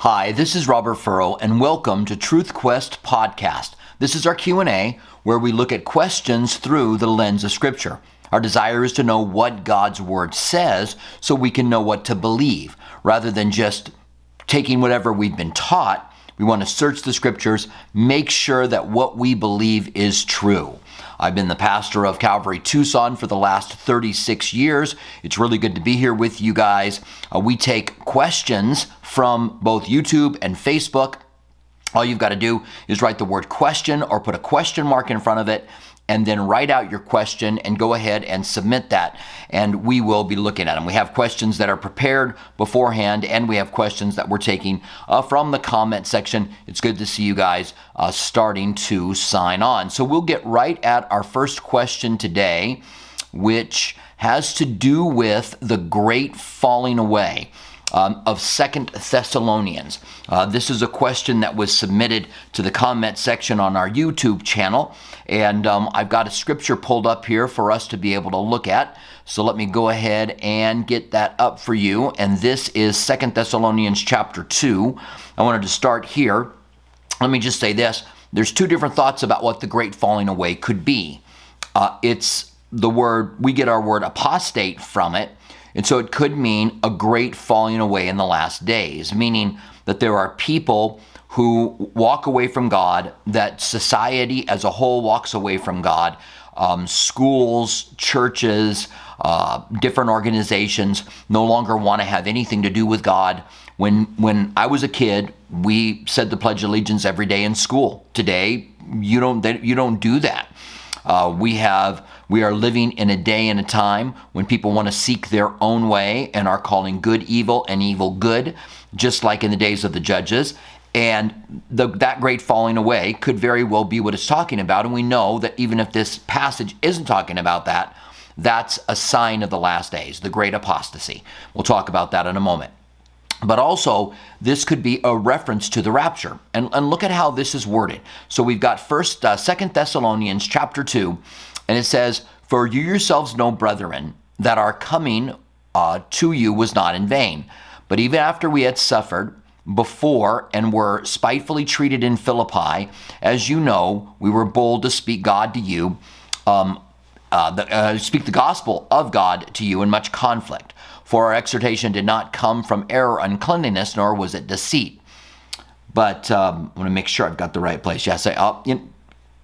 Hi, this is Robert Furrow and welcome to Truth Quest podcast. This is our Q&A where we look at questions through the lens of scripture. Our desire is to know what God's word says so we can know what to believe rather than just taking whatever we've been taught. We want to search the scriptures, make sure that what we believe is true. I've been the pastor of Calvary Tucson for the last 36 years. It's really good to be here with you guys. Uh, we take questions from both YouTube and Facebook. All you've got to do is write the word question or put a question mark in front of it and then write out your question and go ahead and submit that. And we will be looking at them. We have questions that are prepared beforehand, and we have questions that we're taking uh, from the comment section. It's good to see you guys uh, starting to sign on. So we'll get right at our first question today, which has to do with the great falling away um, of Second Thessalonians. Uh, this is a question that was submitted to the comment section on our YouTube channel, and um, I've got a scripture pulled up here for us to be able to look at. So let me go ahead and get that up for you. And this is Second Thessalonians chapter 2. I wanted to start here. Let me just say this there's two different thoughts about what the great falling away could be. Uh, it's the word, we get our word apostate from it. And so it could mean a great falling away in the last days, meaning that there are people who walk away from God, that society as a whole walks away from God. Um, schools, churches, uh, different organizations no longer want to have anything to do with God. When when I was a kid, we said the Pledge of Allegiance every day in school. Today, you don't you don't do that. Uh, we have we are living in a day and a time when people want to seek their own way and are calling good evil and evil good, just like in the days of the judges. And the, that great falling away could very well be what it's talking about. And we know that even if this passage isn't talking about that, that's a sign of the last days, the great apostasy. We'll talk about that in a moment but also this could be a reference to the rapture and, and look at how this is worded so we've got first uh, second thessalonians chapter 2 and it says for you yourselves know brethren that our coming uh, to you was not in vain but even after we had suffered before and were spitefully treated in philippi as you know we were bold to speak god to you um, uh, the, uh, speak the gospel of god to you in much conflict for our exhortation did not come from error, uncleanliness, nor was it deceit. But um, I want to make sure I've got the right place. Yes, I, oh, you,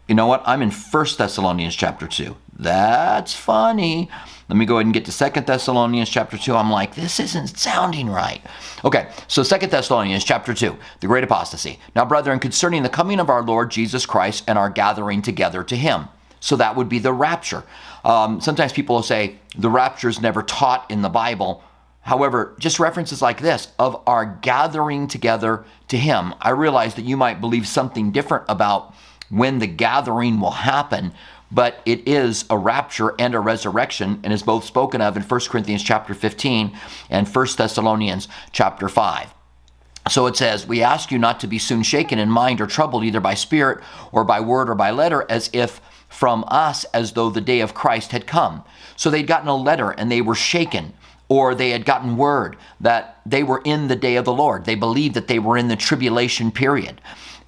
you know what? I'm in First Thessalonians chapter 2. That's funny. Let me go ahead and get to Second Thessalonians chapter 2. I'm like, this isn't sounding right. Okay, so Second Thessalonians chapter 2, the great apostasy. Now, brethren, concerning the coming of our Lord Jesus Christ and our gathering together to him. So that would be the rapture. Um, sometimes people will say the rapture is never taught in the Bible. However, just references like this of our gathering together to Him, I realize that you might believe something different about when the gathering will happen, but it is a rapture and a resurrection and is both spoken of in 1 Corinthians chapter 15 and 1 Thessalonians chapter 5. So it says, We ask you not to be soon shaken in mind or troubled either by spirit or by word or by letter, as if from us as though the day of Christ had come. So they'd gotten a letter and they were shaken, or they had gotten word that they were in the day of the Lord. They believed that they were in the tribulation period.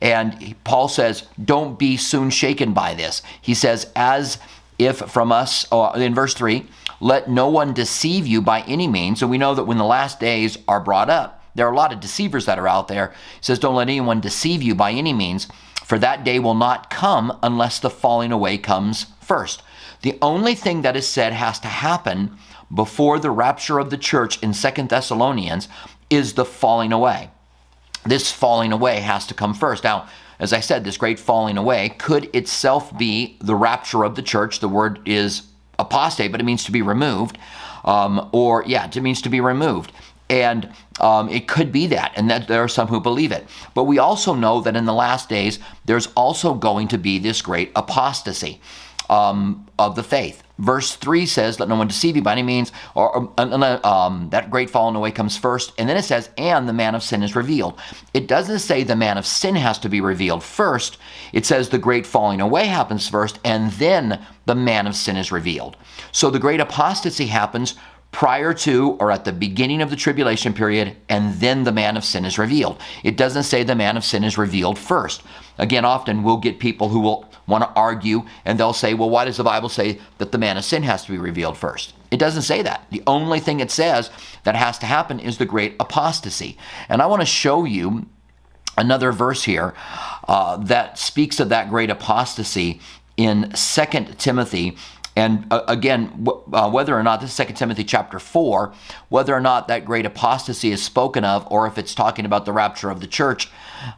And Paul says, Don't be soon shaken by this. He says, As if from us, in verse 3, let no one deceive you by any means. So we know that when the last days are brought up, there are a lot of deceivers that are out there. He says, Don't let anyone deceive you by any means for that day will not come unless the falling away comes first. The only thing that is said has to happen before the rapture of the church in Second Thessalonians is the falling away. This falling away has to come first. Now, as I said, this great falling away could itself be the rapture of the church. The word is apostate, but it means to be removed. Um, or, yeah, it means to be removed. And um, it could be that, and that there are some who believe it. But we also know that in the last days, there's also going to be this great apostasy um, of the faith. Verse 3 says, Let no one deceive you by any means, or um, that great falling away comes first. And then it says, And the man of sin is revealed. It doesn't say the man of sin has to be revealed first. It says the great falling away happens first, and then the man of sin is revealed. So the great apostasy happens prior to or at the beginning of the tribulation period, and then the man of sin is revealed. It doesn't say the man of sin is revealed first. Again, often we'll get people who will want to argue and they'll say, well, why does the Bible say that the man of sin has to be revealed first? It doesn't say that. The only thing it says that has to happen is the great apostasy. And I want to show you another verse here uh, that speaks of that great apostasy in Second Timothy and uh, again, uh, whether or not this is 2 Timothy chapter 4, whether or not that great apostasy is spoken of, or if it's talking about the rapture of the church,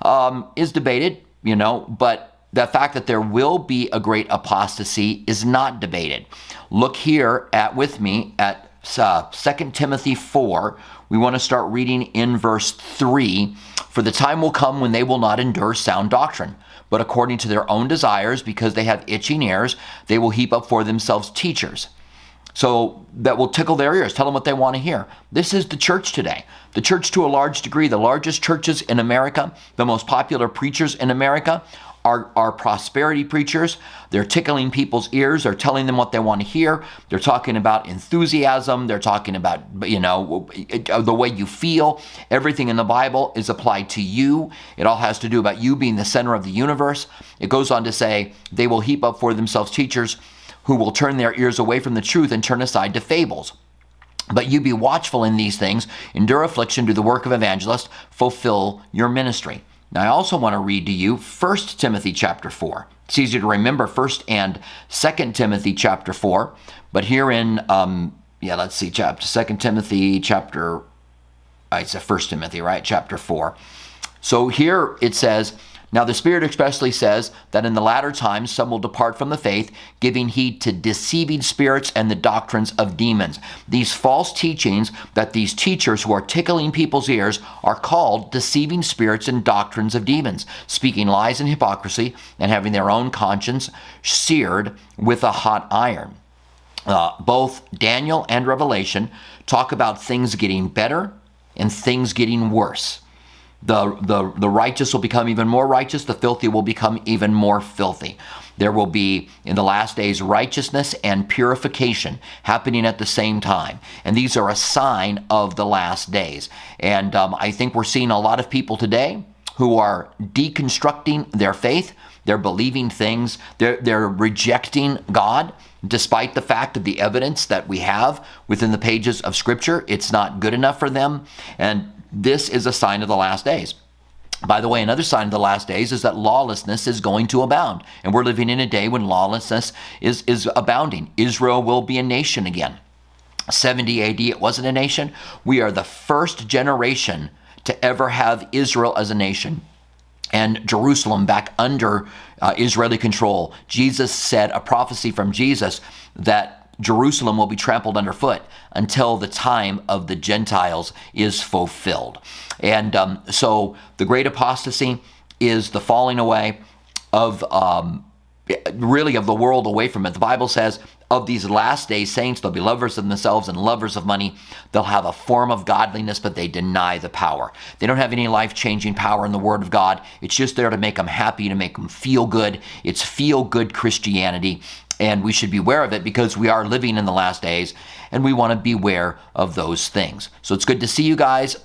um, is debated, you know, but the fact that there will be a great apostasy is not debated. Look here at with me at uh, 2 Timothy 4. We want to start reading in verse 3. For the time will come when they will not endure sound doctrine but according to their own desires, because they have itching ears, they will heap up for themselves teachers. So that will tickle their ears, tell them what they want to hear. This is the church today. The church, to a large degree, the largest churches in America, the most popular preachers in America are, are prosperity preachers. They're tickling people's ears. They're telling them what they want to hear. They're talking about enthusiasm. They're talking about, you know, the way you feel. Everything in the Bible is applied to you. It all has to do about you being the center of the universe. It goes on to say, they will heap up for themselves teachers who will turn their ears away from the truth and turn aside to fables. But you be watchful in these things, endure affliction, do the work of evangelist, fulfill your ministry. Now, I also want to read to you 1 Timothy chapter 4. It's easy to remember 1st and 2nd Timothy chapter 4, but here in, um, yeah, let's see, chapter 2nd Timothy chapter, uh, it's a 1st Timothy, right? Chapter 4. So here it says, now, the Spirit expressly says that in the latter times some will depart from the faith, giving heed to deceiving spirits and the doctrines of demons. These false teachings that these teachers who are tickling people's ears are called deceiving spirits and doctrines of demons, speaking lies and hypocrisy and having their own conscience seared with a hot iron. Uh, both Daniel and Revelation talk about things getting better and things getting worse. The, the, the righteous will become even more righteous, the filthy will become even more filthy. There will be, in the last days, righteousness and purification happening at the same time. And these are a sign of the last days. And um, I think we're seeing a lot of people today who are deconstructing their faith. They're believing things, they're, they're rejecting God despite the fact of the evidence that we have within the pages of Scripture. It's not good enough for them. And this is a sign of the last days. By the way, another sign of the last days is that lawlessness is going to abound. And we're living in a day when lawlessness is, is abounding. Israel will be a nation again. 70 AD, it wasn't a nation. We are the first generation to ever have Israel as a nation and Jerusalem back under uh, Israeli control. Jesus said, a prophecy from Jesus, that Jerusalem will be trampled underfoot until the time of the Gentiles is fulfilled. And um, so the great apostasy is the falling away of um, really of the world away from it. The Bible says of these last days saints, they'll be lovers of themselves and lovers of money. They'll have a form of godliness, but they deny the power. They don't have any life changing power in the Word of God. It's just there to make them happy, to make them feel good. It's feel good Christianity and we should beware of it because we are living in the last days and we want to beware of those things. So it's good to see you guys.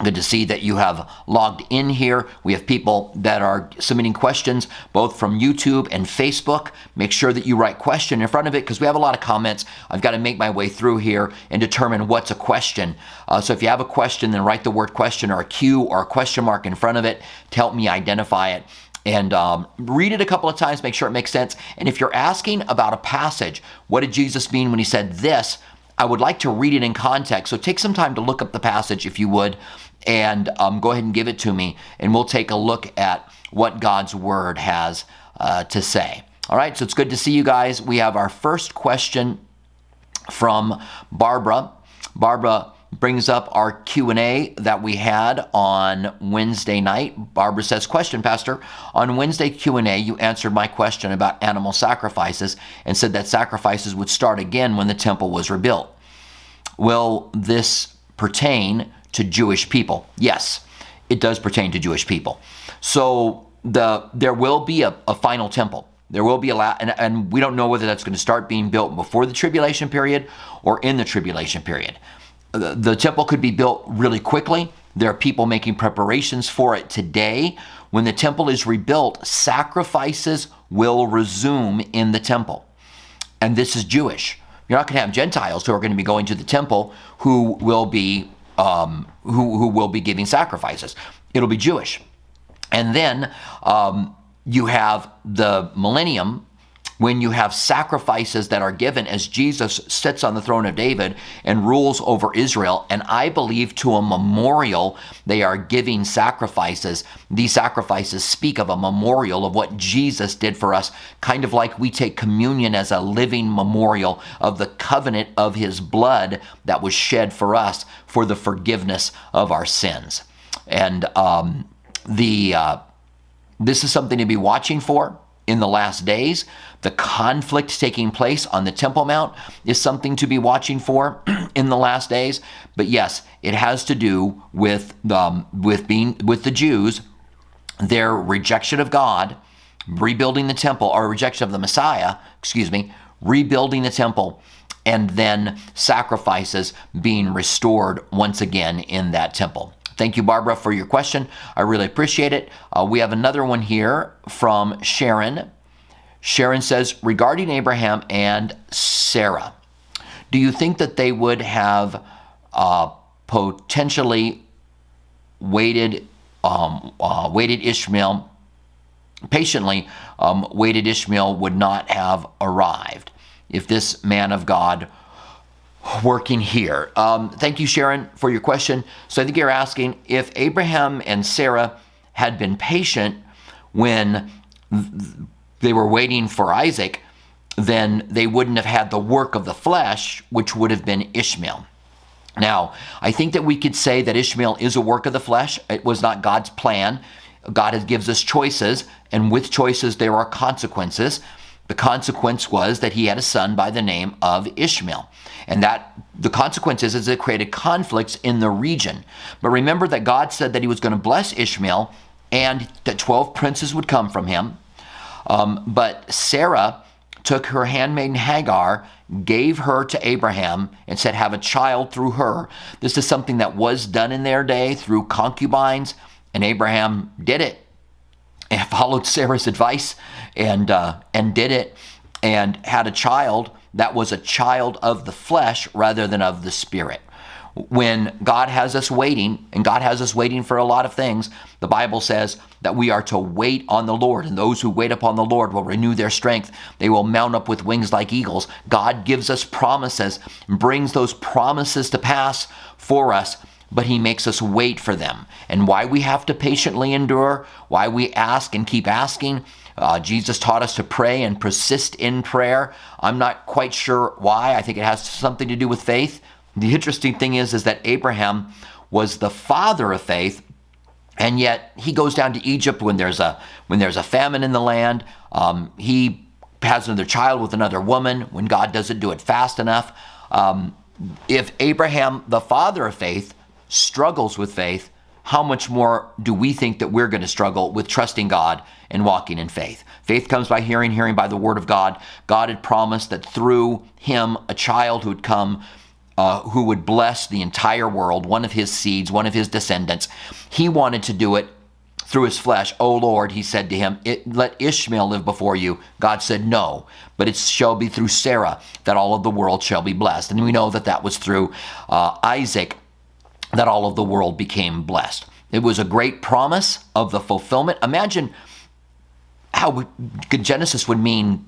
Good to see that you have logged in here. We have people that are submitting questions both from YouTube and Facebook. Make sure that you write question in front of it because we have a lot of comments. I've got to make my way through here and determine what's a question. Uh, so if you have a question, then write the word question or a Q or a question mark in front of it to help me identify it and um, read it a couple of times, make sure it makes sense. And if you're asking about a passage, what did Jesus mean when he said this? I would like to read it in context. So take some time to look up the passage if you would, and um, go ahead and give it to me, and we'll take a look at what God's word has uh, to say. All right, so it's good to see you guys. We have our first question from Barbara. Barbara brings up our q&a that we had on wednesday night. Barbara says question pastor. On wednesday q&a you answered my question about animal sacrifices and said that sacrifices would start again when the temple was rebuilt. Will this pertain to jewish people? Yes it does pertain to jewish people. So the there will be a, a final temple. There will be a lot, and, and we don't know whether that's going to start being built before the tribulation period or in the tribulation period. The, temple could be built really quickly. There are people making preparations for it today. When the temple is rebuilt, sacrifices will resume in the temple. And this is Jewish. You're not going to have Gentiles who are going to be going to the temple who will be um, who, who will be giving sacrifices. It'll be Jewish. And then um, you have the millennium when you have sacrifices that are given as Jesus sits on the throne of David and rules over Israel. And I believe to a memorial, they are giving sacrifices. These sacrifices speak of a memorial of what Jesus did for us, kind of like we take communion as a living memorial of the covenant of his blood that was shed for us for the forgiveness of our sins. And um, the uh, this is something to be watching for in the last days. The conflict taking place on the Temple Mount is something to be watching for in the last days. But yes, it has to do with um, with being with the Jews, their rejection of God, rebuilding the temple, or rejection of the Messiah. Excuse me, rebuilding the temple. And then sacrifices being restored once again in that temple. Thank you, Barbara, for your question. I really appreciate it. Uh, we have another one here from Sharon. Sharon says, regarding Abraham and Sarah, do you think that they would have uh, potentially waited, um, uh, waited Ishmael patiently, um, waited Ishmael would not have arrived if this man of God working here. Um, thank you, Sharon, for your question. So I think you're asking if Abraham and Sarah had been patient when they were waiting for Isaac, then they wouldn't have had the work of the flesh, which would have been Ishmael. Now, I think that we could say that Ishmael is a work of the flesh. It was not God's plan. God gives us choices, and with choices, there are consequences. The consequence was that he had a son by the name of Ishmael. And that the consequence is, is it created conflicts in the region. But remember that God said that he was going to bless Ishmael and that 12 princes would come from him. Um, but Sarah took her handmaiden Hagar, gave her to Abraham, and said, Have a child through her. This is something that was done in their day through concubines, and Abraham did it and followed Sarah's advice and uh, and did it and had a child that was a child of the flesh rather than of the spirit. When God has us waiting, and God has us waiting for a lot of things, the Bible says that we are to wait on the Lord, and those who wait upon the Lord will renew their strength. They will mount up with wings like eagles. God gives us promises, brings those promises to pass for us but he makes us wait for them. And why we have to patiently endure, why we ask and keep asking. Uh, Jesus taught us to pray and persist in prayer. I'm not quite sure why. I think it has something to do with faith. The interesting thing is, is that Abraham was the father of faith, and yet he goes down to Egypt when there's a when there's a famine in the land. Um, he has another child with another woman when God doesn't do it fast enough. Um, if Abraham, the father of faith, struggles with faith, how much more do we think that we're going to struggle with trusting God and walking in faith? Faith comes by hearing, hearing by the word of God. God had promised that through him, a child who would come uh, who would bless the entire world, one of his seeds, one of his descendants. He wanted to do it through his flesh. Oh Lord, he said to him, let Ishmael live before you. God said, no, but it shall be through Sarah that all of the world shall be blessed. And we know that that was through uh, Isaac that all of the world became blessed. It was a great promise of the fulfillment. Imagine how Genesis would mean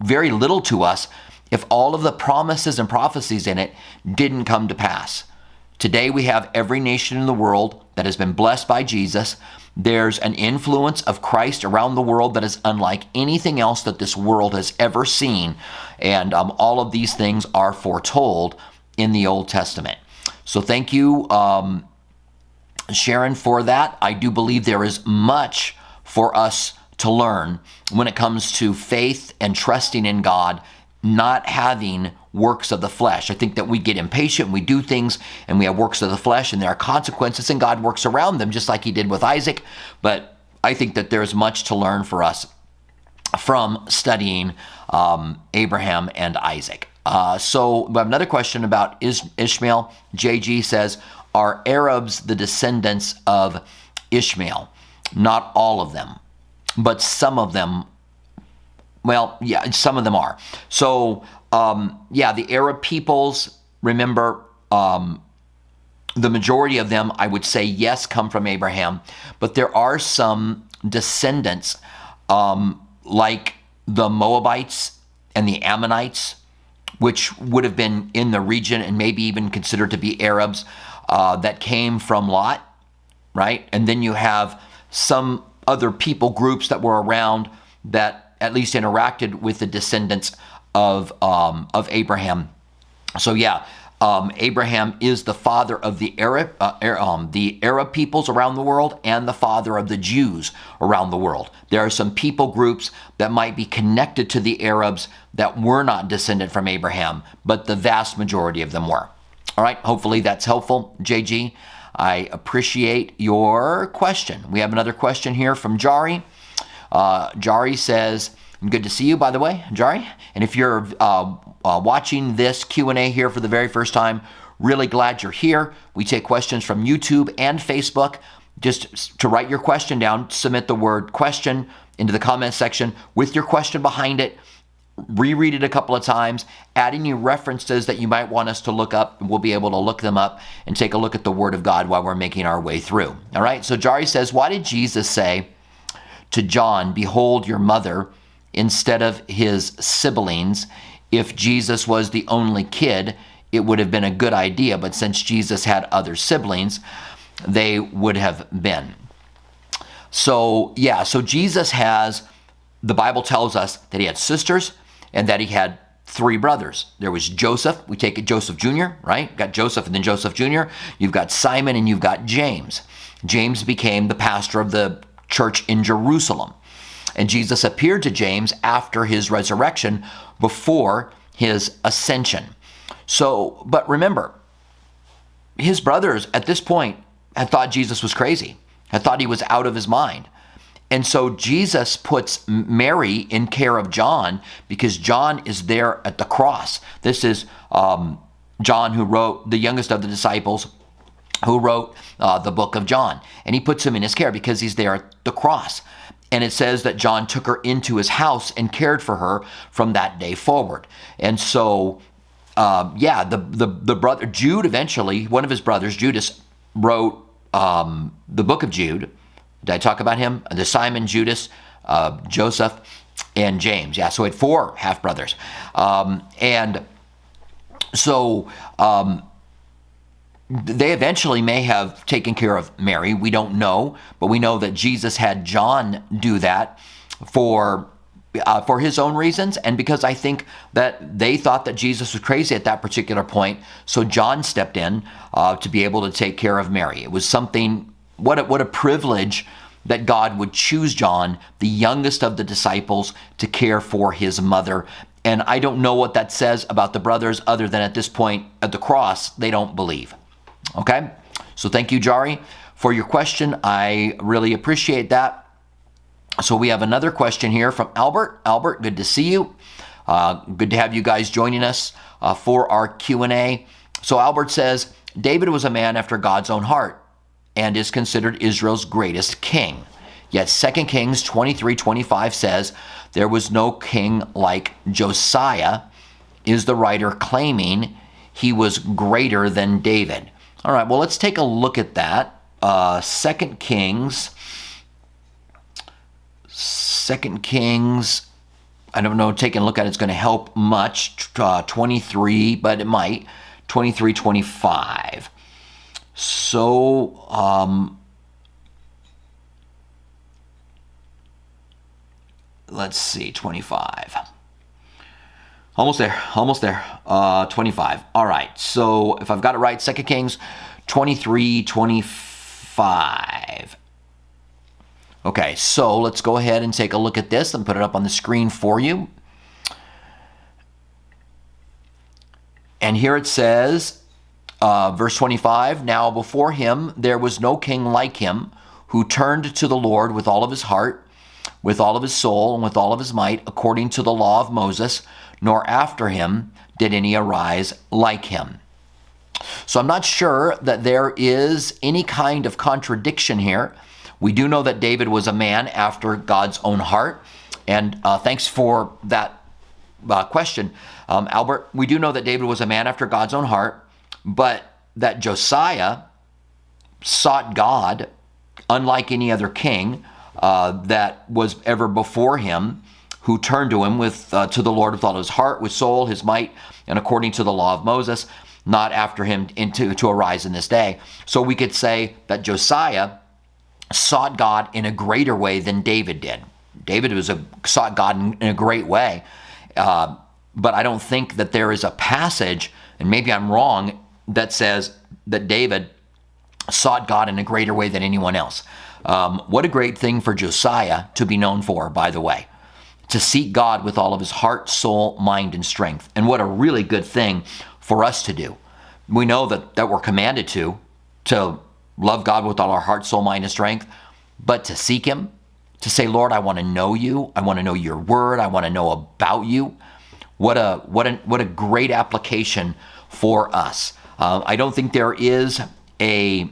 very little to us if all of the promises and prophecies in it didn't come to pass. Today we have every nation in the world that has been blessed by Jesus. There's an influence of Christ around the world that is unlike anything else that this world has ever seen. And um, all of these things are foretold in the Old Testament. So thank you, um, Sharon, for that. I do believe there is much for us to learn when it comes to faith and trusting in God, not having works of the flesh. I think that we get impatient, we do things, and we have works of the flesh, and there are consequences, and God works around them, just like He did with Isaac. But I think that there's much to learn for us from studying um, Abraham and Isaac. Uh, so, we have another question about Is- Ishmael. JG says, Are Arabs the descendants of Ishmael? Not all of them, but some of them. Well, yeah, some of them are. So, um, yeah, the Arab peoples, remember, um, the majority of them, I would say, yes, come from Abraham, but there are some descendants um, like the Moabites and the Ammonites, which would have been in the region and maybe even considered to be Arabs uh, that came from Lot, right? And then you have some other people groups that were around that at least interacted with the descendants of um, of Abraham. So yeah, um, Abraham is the father of the Arab, uh, um, the Arab peoples around the world and the father of the Jews around the world. There are some people groups that might be connected to the Arabs that were not descended from Abraham, but the vast majority of them were. All right, hopefully that's helpful, JG. I appreciate your question. We have another question here from Jari. Uh, Jari says, Good to see you, by the way, Jari. And if you're uh, uh, watching this Q&A here for the very first time, really glad you're here. We take questions from YouTube and Facebook. Just to write your question down, submit the word question into the comment section with your question behind it. Reread it a couple of times, add any references that you might want us to look up. and We'll be able to look them up and take a look at the Word of God while we're making our way through. All right, so Jari says, Why did Jesus say to John, Behold your mother, instead of his siblings? If Jesus was the only kid, it would have been a good idea, but since Jesus had other siblings, they would have been. So, yeah, so Jesus has, the Bible tells us that he had sisters and that he had three brothers. There was Joseph, we take it Joseph Jr., right? Got Joseph and then Joseph Jr. You've got Simon and you've got James. James became the pastor of the church in Jerusalem. And Jesus appeared to James after his resurrection before his ascension. So, but remember, his brothers at this point had thought Jesus was crazy, had thought he was out of his mind. And so Jesus puts Mary in care of John because John is there at the cross. This is um, John, who wrote, the youngest of the disciples, who wrote uh, the book of John. And he puts him in his care because he's there at the cross. And it says that John took her into his house and cared for her from that day forward. And so, uh, yeah, the, the, the brother, Jude eventually, one of his brothers, Judas, wrote um, the book of Jude. Did I talk about him? The Simon, Judas, uh, Joseph, and James. Yeah, so he had four half brothers. Um, and so, um, they eventually may have taken care of Mary. We don't know, but we know that Jesus had John do that for uh, for his own reasons, and because I think that they thought that Jesus was crazy at that particular point. So John stepped in uh, to be able to take care of Mary. It was something. What a, what a privilege that God would choose John, the youngest of the disciples, to care for his mother. And I don't know what that says about the brothers, other than at this point at the cross, they don't believe. Okay? So thank you, Jari, for your question. I really appreciate that. So we have another question here from Albert. Albert, good to see you. Uh, good to have you guys joining us uh, for our Q&A. So Albert says, David was a man after God's own heart and is considered Israel's greatest king. Yet 2 Kings 23 25 says, There was no king like Josiah, is the writer claiming he was greater than David. All right, well, let's take a look at that. Uh, Second Kings. Second Kings. I don't know, taking a look at it's going to help much. Uh, 23, but it might. 23, 25. So, um, let's see, 25. Almost there, almost there. Uh, 25. All right. So if I've got it right, Second Kings 23, 25. Okay, so let's go ahead and take a look at this and put it up on the screen for you. And here it says, uh, verse 25 Now before him there was no king like him who turned to the Lord with all of his heart with all of his soul and with all of his might, according to the law of Moses, nor after him did any arise like him. So I'm not sure that there is any kind of contradiction here. We do know that David was a man after God's own heart. And uh, thanks for that uh, question, um, Albert. We do know that David was a man after God's own heart, but that Josiah sought God unlike any other king uh, that was ever before him who turned to him with uh, to the Lord with all his heart, with soul, his might, and according to the law of Moses, not after him into to arise in this day. So we could say that Josiah sought God in a greater way than David did. David was a, sought God in, in a great way, uh, but I don't think that there is a passage, and maybe I'm wrong, that says that David sought God in a greater way than anyone else. Um, what a great thing for Josiah to be known for, by the way, to seek God with all of his heart, soul, mind, and strength. And what a really good thing for us to do. We know that, that we're commanded to, to love God with all our heart, soul, mind, and strength, but to seek Him, to say, Lord, I want to know you. I want to know your word. I want to know about you. What a, what a, what a great application for us. Uh, I don't think there is a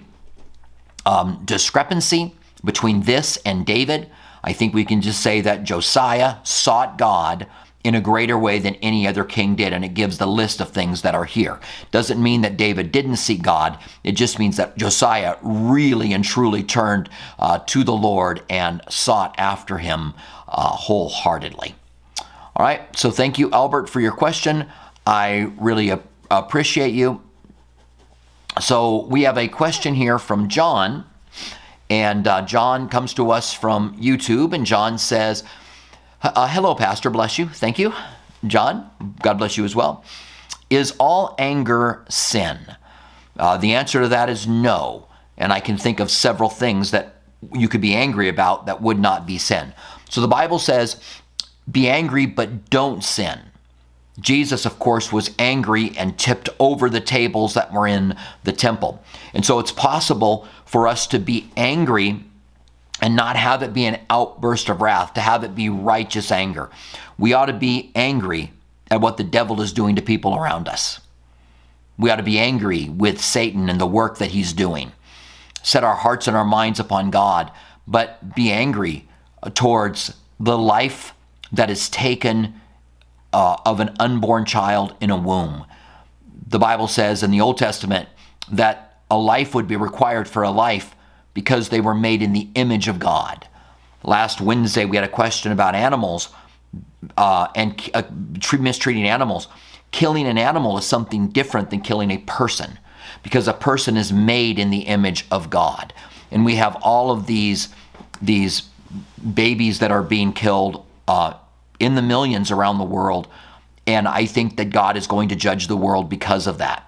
um, discrepancy between this and David. I think we can just say that Josiah sought God in a greater way than any other king did, and it gives the list of things that are here. Doesn't mean that David didn't seek God, it just means that Josiah really and truly turned uh, to the Lord and sought after him uh, wholeheartedly. All right, so thank you, Albert, for your question. I really appreciate you. So we have a question here from John, and uh, John comes to us from YouTube, and John says, uh, Hello, Pastor, bless you. Thank you. John, God bless you as well. Is all anger sin? Uh, the answer to that is no. And I can think of several things that you could be angry about that would not be sin. So the Bible says, be angry, but don't sin. Jesus, of course, was angry and tipped over the tables that were in the temple. And so it's possible for us to be angry and not have it be an outburst of wrath, to have it be righteous anger. We ought to be angry at what the devil is doing to people around us. We ought to be angry with Satan and the work that he's doing. Set our hearts and our minds upon God, but be angry towards the life that is taken uh, of an unborn child in a womb. The Bible says in the Old Testament that a life would be required for a life because they were made in the image of God. Last Wednesday, we had a question about animals uh, and uh, mistreating animals. Killing an animal is something different than killing a person because a person is made in the image of God. And we have all of these, these babies that are being killed uh, in the millions around the world. And I think that God is going to judge the world because of that.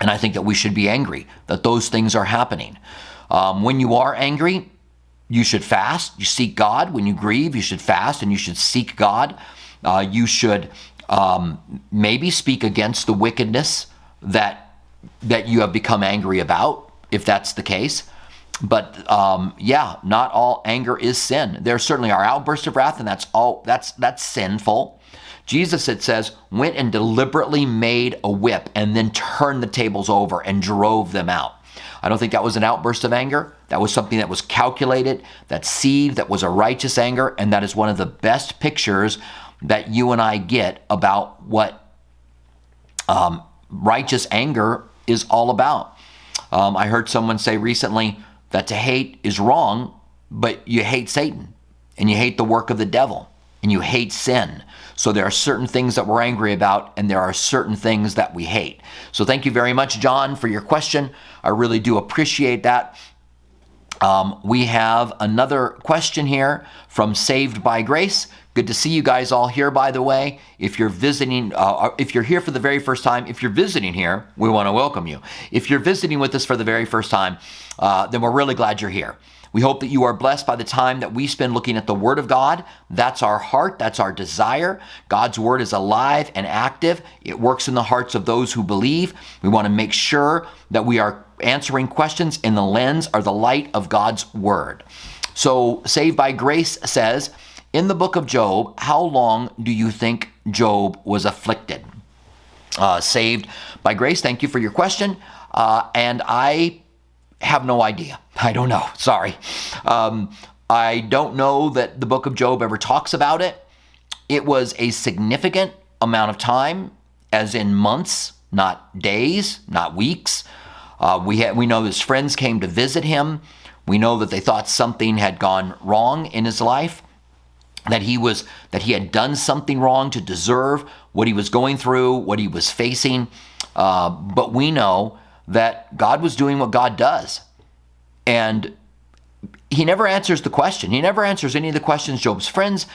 And I think that we should be angry that those things are happening. Um, when you are angry, you should fast. You seek God. When you grieve, you should fast and you should seek God. Uh, you should um, maybe speak against the wickedness that that you have become angry about, if that's the case. But um, yeah, not all anger is sin. There certainly are outbursts of wrath, and that's all that's that's sinful. Jesus, it says, went and deliberately made a whip and then turned the tables over and drove them out. I don't think that was an outburst of anger. That was something that was calculated, that seed, that was a righteous anger, and that is one of the best pictures that you and I get about what um, righteous anger is all about. Um, I heard someone say recently that to hate is wrong, but you hate Satan and you hate the work of the devil and you hate sin. So there are certain things that we're angry about, and there are certain things that we hate. So thank you very much, John, for your question. I really do appreciate that. Um, we have another question here from Saved by Grace. Good to see you guys all here, by the way. If you're visiting, uh, uh if you're here for the very first time, if you're visiting here, we want to welcome you. If you're visiting with us for the very first time, uh, then we're really glad you're here. We hope that you are blessed by the time that we spend looking at the Word of God. That's our heart, that's our desire. God's Word is alive and active, it works in the hearts of those who believe. We want to make sure that we are answering questions in the lens or the light of God's Word. So, Saved by Grace says, in the book of Job, how long do you think Job was afflicted? Uh, saved by Grace, thank you for your question. Uh, and I have no idea. I don't know. Sorry. Um, I don't know that the book of Job ever talks about it. It was a significant amount of time, as in months, not days, not weeks. Uh, we, ha- we know his friends came to visit him. We know that they thought something had gone wrong in his life, that he was that he had done something wrong to deserve what he was going through, what he was facing. Uh, but we know that God was doing what God does, and he never answers the question. He never answers any of the questions Job's friends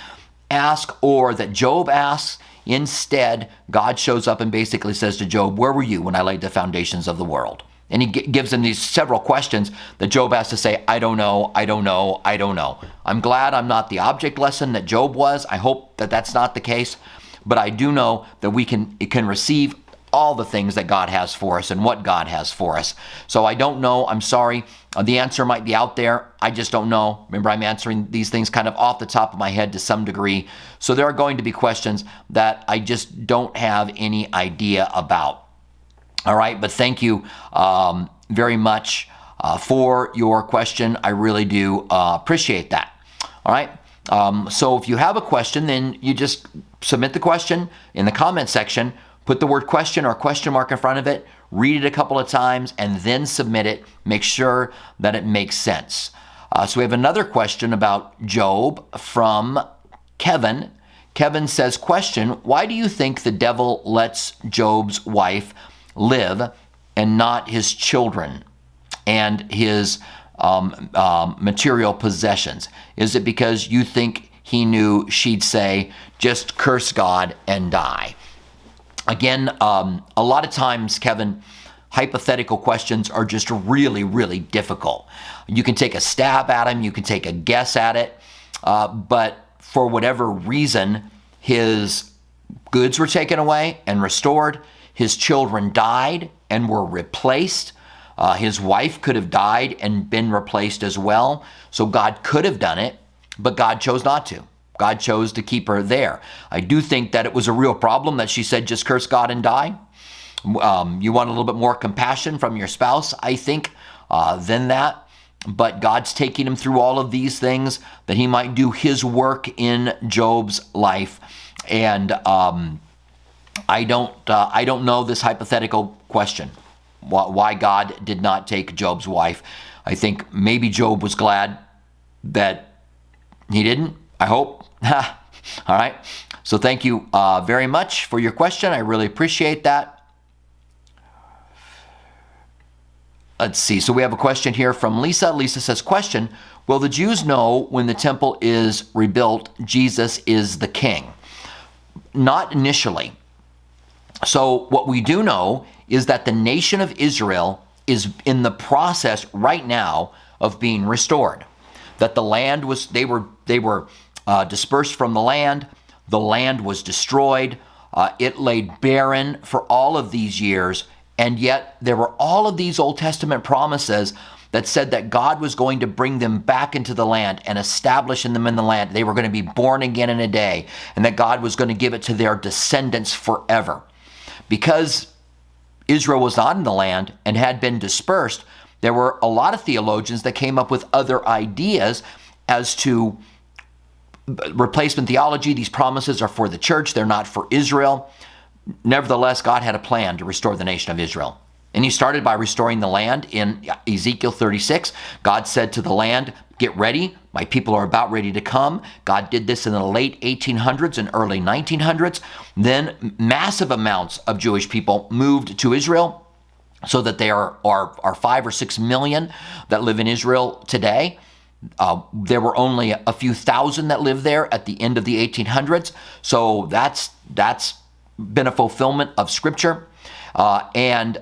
ask or that Job asks. Instead, God shows up and basically says to Job, Where were you when I laid the foundations of the world? And he gives him these several questions that Job has to say, I don't know, I don't know, I don't know. I'm glad I'm not the object lesson that Job was. I hope that that's not the case. But I do know that we can, can receive all the things that God has for us and what God has for us. So I don't know. I'm sorry. Uh, the answer might be out there. I just don't know. Remember, I'm answering these things kind of off the top of my head to some degree. So there are going to be questions that I just don't have any idea about. All right, but thank you um, very much uh, for your question. I really do uh, appreciate that. All right. Um, so if you have a question, then you just submit the question in the comment section, put the word question or question mark in front of it, read it a couple of times, and then submit it. Make sure that it makes sense. Uh, so we have another question about Job from Kevin. Kevin says, Question Why do you think the devil lets Job's wife live and not his children and his um, um, material possessions? Is it because you think he knew she'd say, just curse God and die? Again, um, a lot of times, Kevin, hypothetical questions are just really, really difficult. You can take a stab at them, you can take a guess at it, uh, but for whatever reason, his goods were taken away and restored his children died and were replaced. Uh, his wife could have died and been replaced as well. So God could have done it, but God chose not to. God chose to keep her there. I do think that it was a real problem that she said, just curse God and die. Um, you want a little bit more compassion from your spouse, I think, uh, than that. But God's taking him through all of these things that he might do his work in Job's life. And, um, I don't, uh, I don't know this hypothetical question why God did not take Job's wife. I think maybe Job was glad that he didn't. I hope. All right. So thank you uh, very much for your question. I really appreciate that. Let's see. So we have a question here from Lisa. Lisa says, Question Will the Jews know when the temple is rebuilt, Jesus is the king? Not initially. So, what we do know is that the nation of Israel is in the process right now of being restored. That the land was, they were, they were uh, dispersed from the land, the land was destroyed, uh, it laid barren for all of these years, and yet there were all of these Old Testament promises that said that God was going to bring them back into the land and establish them in the land. They were going to be born again in a day, and that God was going to give it to their descendants forever. Because Israel was not in the land and had been dispersed, there were a lot of theologians that came up with other ideas as to replacement theology. These promises are for the church, they're not for Israel. Nevertheless, God had a plan to restore the nation of Israel. And he started by restoring the land in Ezekiel 36. God said to the land, Get ready. My people are about ready to come. God did this in the late 1800s and early 1900s. Then massive amounts of Jewish people moved to Israel so that there are, are, are five or six million that live in Israel today. Uh, there were only a few thousand that lived there at the end of the 1800s. So that's that's been a fulfillment of Scripture. Uh, and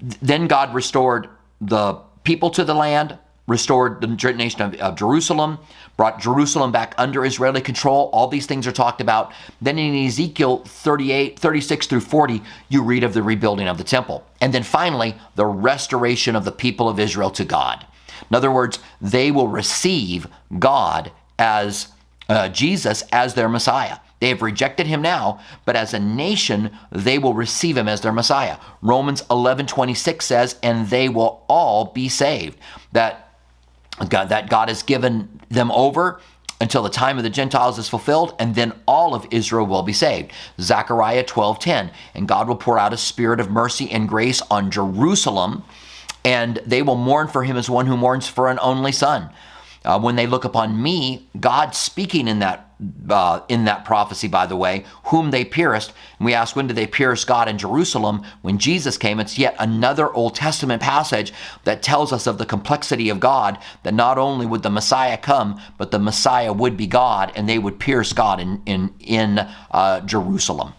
then God restored the people to the land restored the nation of, of, Jerusalem, brought Jerusalem back under Israeli control. All these things are talked about. Then in Ezekiel 38, 36 through 40, you read of the rebuilding of the temple. And then finally, the restoration of the people of Israel to God. In other words, they will receive God as uh, Jesus as their Messiah. They have rejected him now, but as a nation, they will receive him as their Messiah. Romans 11 26 says, and they will all be saved. That God, that God has given them over until the time of the Gentiles is fulfilled, and then all of Israel will be saved. Zechariah 12:10, and God will pour out a spirit of mercy and grace on Jerusalem, and they will mourn for him as one who mourns for an only son. Uh, when they look upon me, God speaking in that uh, in that prophecy, by the way, whom they pierced. And we ask, when did they pierce God in Jerusalem? When Jesus came. It's yet another Old Testament passage that tells us of the complexity of God, that not only would the Messiah come, but the Messiah would be God, and they would pierce God in, in, in uh, Jerusalem.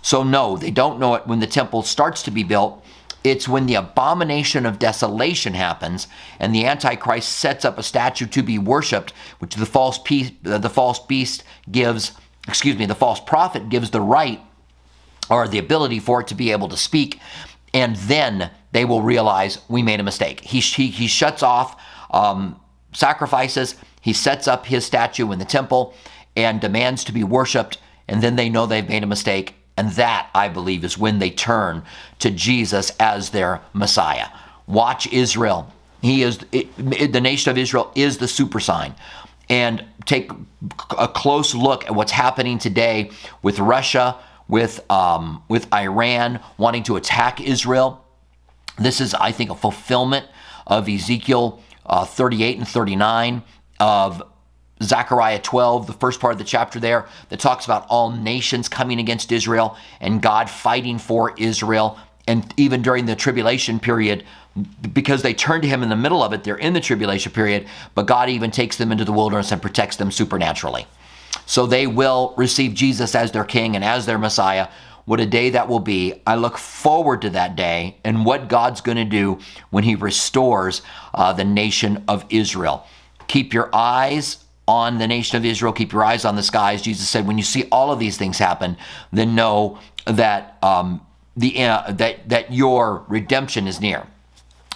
So, no, they don't know it when the temple starts to be built it's when the abomination of desolation happens and the Antichrist sets up a statue to be worshiped, which the false, pe- the false beast gives, excuse me, the false prophet gives the right or the ability for it to be able to speak. And then they will realize we made a mistake. He, he, he shuts off um, sacrifices, he sets up his statue in the temple and demands to be worshiped. And then they know they've made a mistake and that, I believe, is when they turn to Jesus as their Messiah. Watch Israel. He is it, the nation of Israel is the super sign. And take a close look at what's happening today with Russia, with um, with Iran wanting to attack Israel. This is, I think, a fulfillment of Ezekiel uh, 38 and 39 of Zechariah 12, the first part of the chapter there, that talks about all nations coming against Israel and God fighting for Israel. And even during the tribulation period, because they turn to Him in the middle of it, they're in the tribulation period, but God even takes them into the wilderness and protects them supernaturally. So they will receive Jesus as their King and as their Messiah. What a day that will be. I look forward to that day and what God's going to do when He restores uh, the nation of Israel. Keep your eyes on the nation of Israel. Keep your eyes on the skies. Jesus said, when you see all of these things happen, then know that um, the uh, that that your redemption is near.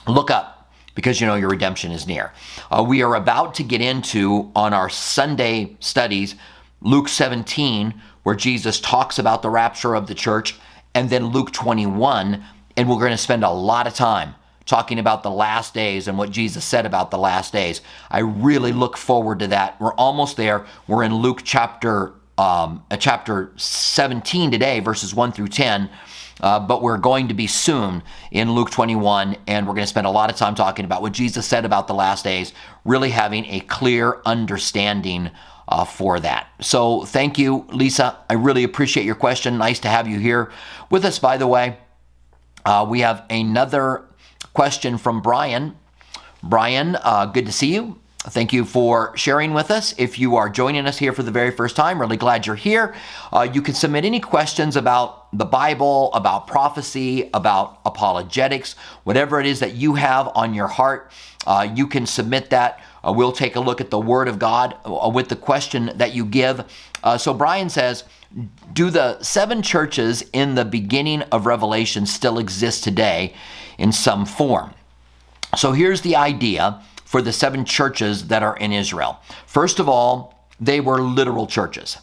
Look up because you know your redemption is near. Uh, we are about to get into on our Sunday studies Luke 17, where Jesus talks about the rapture of the church, and then Luke 21, and we're going to spend a lot of time talking about the last days and what Jesus said about the last days. I really look forward to that. We're almost there. We're in Luke chapter um, uh, chapter 17 today, verses 1 through 10. Uh, but we're going to be soon in Luke 21, and we're going to spend a lot of time talking about what Jesus said about the last days, really having a clear understanding uh, for that. So, thank you, Lisa. I really appreciate your question. Nice to have you here with us, by the way. Uh, we have another question from Brian. Brian, uh, good to see you. Thank you for sharing with us. If you are joining us here for the very first time, really glad you're here. Uh, you can submit any questions about the Bible, about prophecy, about apologetics, whatever it is that you have on your heart. Uh, you can submit that. Uh, we'll take a look at the Word of God uh, with the question that you give. Uh, so, Brian says, Do the seven churches in the beginning of Revelation still exist today? in some form. So here's the idea for the seven churches that are in Israel. First of all, they were literal churches.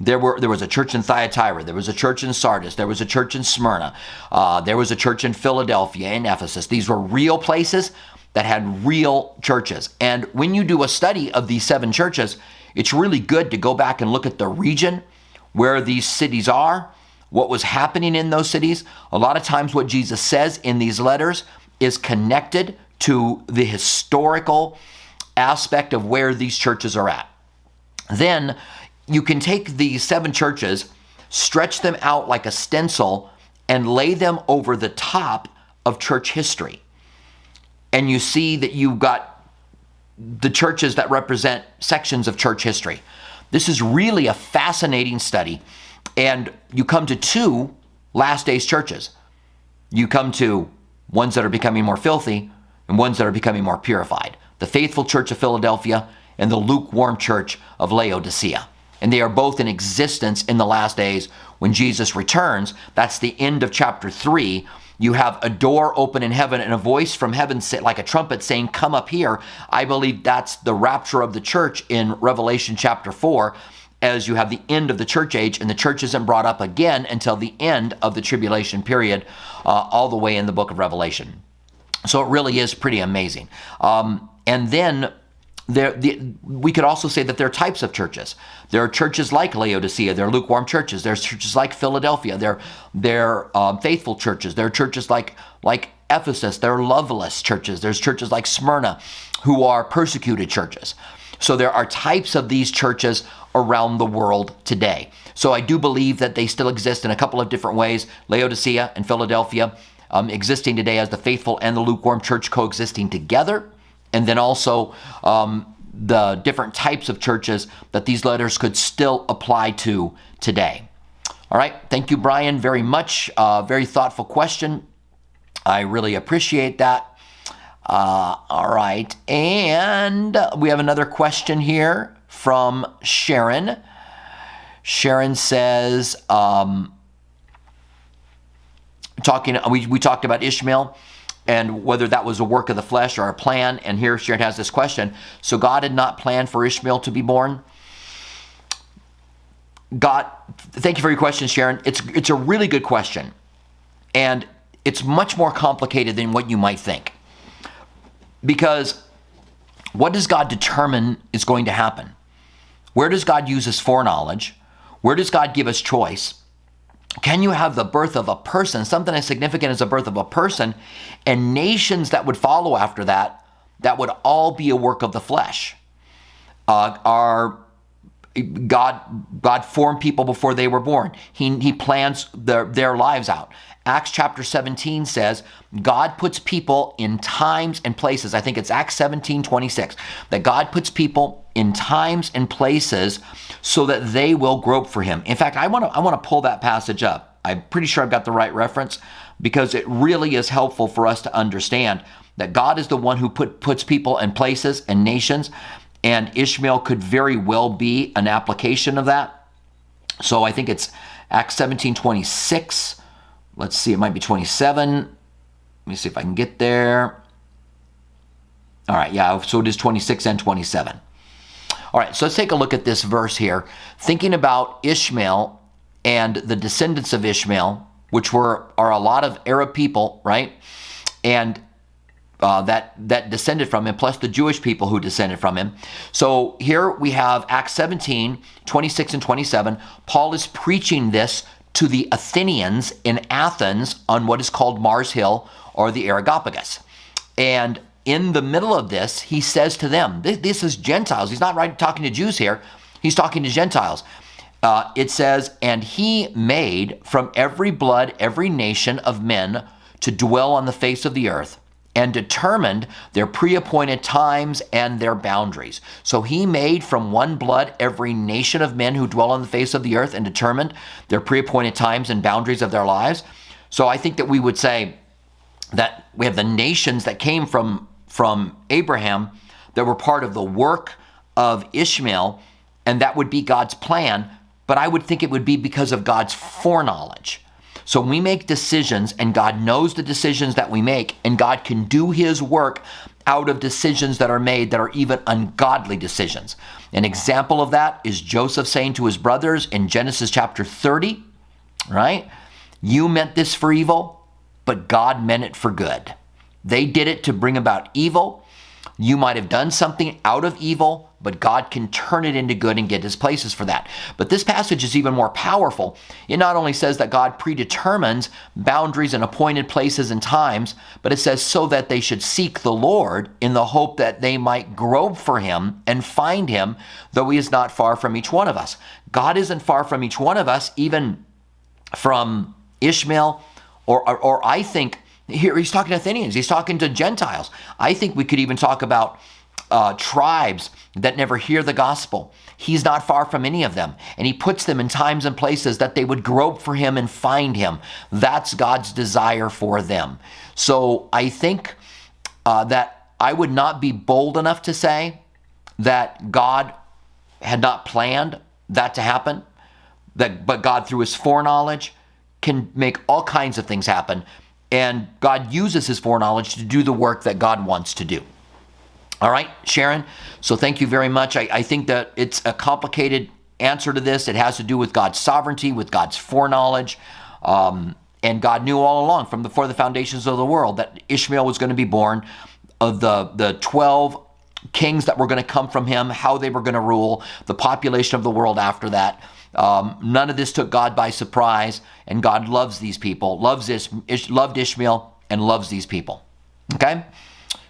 There were there was a church in Thyatira, there was a church in Sardis, there was a church in Smyrna, uh, there was a church in Philadelphia and Ephesus. These were real places that had real churches. And when you do a study of these seven churches, it's really good to go back and look at the region where these cities are what was happening in those cities. A lot of times, what Jesus says in these letters is connected to the historical aspect of where these churches are at. Then you can take these seven churches, stretch them out like a stencil, and lay them over the top of church history. And you see that you've got the churches that represent sections of church history. This is really a fascinating study and you come to two last days churches. You come to ones that are becoming more filthy and ones that are becoming more purified. The faithful church of Philadelphia and the lukewarm church of Laodicea. And they are both in existence in the last days when Jesus returns. That's the end of chapter 3. You have a door open in heaven and a voice from heaven say, like a trumpet saying, Come up here. I believe that's the rapture of the church in Revelation chapter 4 as you have the end of the church age, and the church isn't brought up again until the end of the tribulation period, uh, all the way in the book of Revelation. So it really is pretty amazing. Um, and then there, the, we could also say that there are types of churches. There are churches like Laodicea. There are lukewarm churches. There are churches like Philadelphia. There, are um, faithful churches. There are churches like like Ephesus. There are loveless churches. There's churches like Smyrna, who are persecuted churches. So there are types of these churches around the world today. So I do believe that they still exist in a couple of different ways. Laodicea and Philadelphia um, existing today as the faithful and the lukewarm church coexisting together and then also um, the different types of churches that these letters could still apply to today. All right, thank you, Brian, very much. Uh, very thoughtful question. I really appreciate that. Uh, all right, and we have another question here from Sharon. Sharon says, um, talking, we, we talked about Ishmael and whether that was a work of the flesh or a plan. And here Sharon has this question. So God had not planned for Ishmael to be born? God, thank you for your question, Sharon. It's, it's a really good question. And it's much more complicated than what you might think. Because what does God determine is going to happen? Where does God use his foreknowledge? Where does God give us choice? Can you have the birth of a person, something as significant as the birth of a person, and nations that would follow after that, that would all be a work of the flesh? Uh, are God God formed people before they were born. He, he plans their, their lives out. Acts chapter 17 says God puts people in times and places. I think it's Acts 17, 26, that God puts people in times and places so that they will grope for him. In fact, I want to I want to pull that passage up. I'm pretty sure I've got the right reference because it really is helpful for us to understand that God is the one who put puts people in places and nations and Ishmael could very well be an application of that. So I think it's Acts 17, 26 Let's see, it might be 27. Let me see if I can get there. All right, yeah, so it is 26 and 27. All right, so let's take a look at this verse here. Thinking about Ishmael and the descendants of Ishmael, which were are a lot of Arab people, right? And uh, that that descended from him, plus the Jewish people who descended from him. So here we have Acts 17, 26 and 27. Paul is preaching this to the Athenians in Athens on what is called Mars Hill or the Areopagus. And in the middle of this, he says to them, this, this is Gentiles. He's not right talking to Jews here. He's talking to Gentiles. Uh, it says, and he made from every blood, every nation of men to dwell on the face of the earth and determined their pre appointed times and their boundaries. So he made from one blood every nation of men who dwell on the face of the earth and determined their pre appointed times and boundaries of their lives. So I think that we would say that we have the nations that came from, from Abraham that were part of the work of Ishmael, and that would be God's plan. But I would think it would be because of God's foreknowledge. So we make decisions, and God knows the decisions that we make, and God can do His work out of decisions that are made that are even ungodly decisions. An example of that is Joseph saying to his brothers in Genesis chapter 30, right? You meant this for evil, but God meant it for good. They did it to bring about evil. You might have done something out of evil, but God can turn it into good and get his places for that. But this passage is even more powerful. It not only says that God predetermines boundaries and appointed places and times, but it says so that they should seek the Lord in the hope that they might grope for him and find him, though he is not far from each one of us. God isn't far from each one of us, even from Ishmael, or, or, or I think here he's talking to Athenians, he's talking to Gentiles. I think we could even talk about uh, tribes that never hear the gospel. He's not far from any of them. And he puts them in times and places that they would grope for him and find him. That's God's desire for them. So I think uh, that I would not be bold enough to say that God had not planned that to happen, that, but God, through his foreknowledge, can make all kinds of things happen. And God uses his foreknowledge to do the work that God wants to do. All right, Sharon. So thank you very much. I, I, think that it's a complicated answer to this. It has to do with God's sovereignty, with God's foreknowledge. Um, and God knew all along from before the foundations of the world that Ishmael was going to be born of the, the 12 kings that were going to come from him, how they were going to rule, the population of the world after that. Um, none of this took God by surprise, and God loves these people, loves Ish, Ish, loved Ishmael, and loves these people. Okay?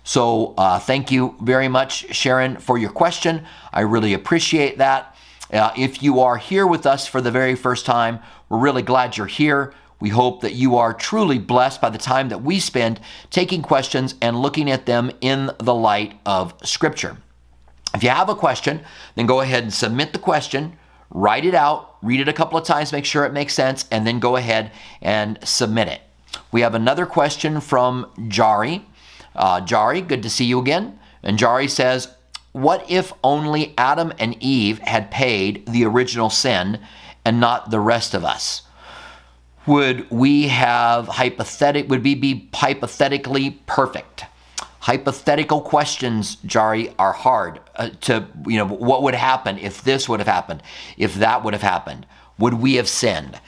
So uh, thank you very much, Sharon, for your question. I really appreciate that. Uh, if you are here with us for the very first time, we're really glad you're here. We hope that you are truly blessed by the time that we spend taking questions and looking at them in the light of Scripture. If you have a question, then go ahead and submit the question, write it out, read it a couple of times, make sure it makes sense, and then go ahead and submit it. We have another question from Jari. Uh, Jari, good to see you again. And Jari says, What if only Adam and Eve had paid the original sin and not the rest of us? would we have hypothetic would we be hypothetically perfect hypothetical questions jari are hard uh, to you know what would happen if this would have happened if that would have happened? Would we have sinned?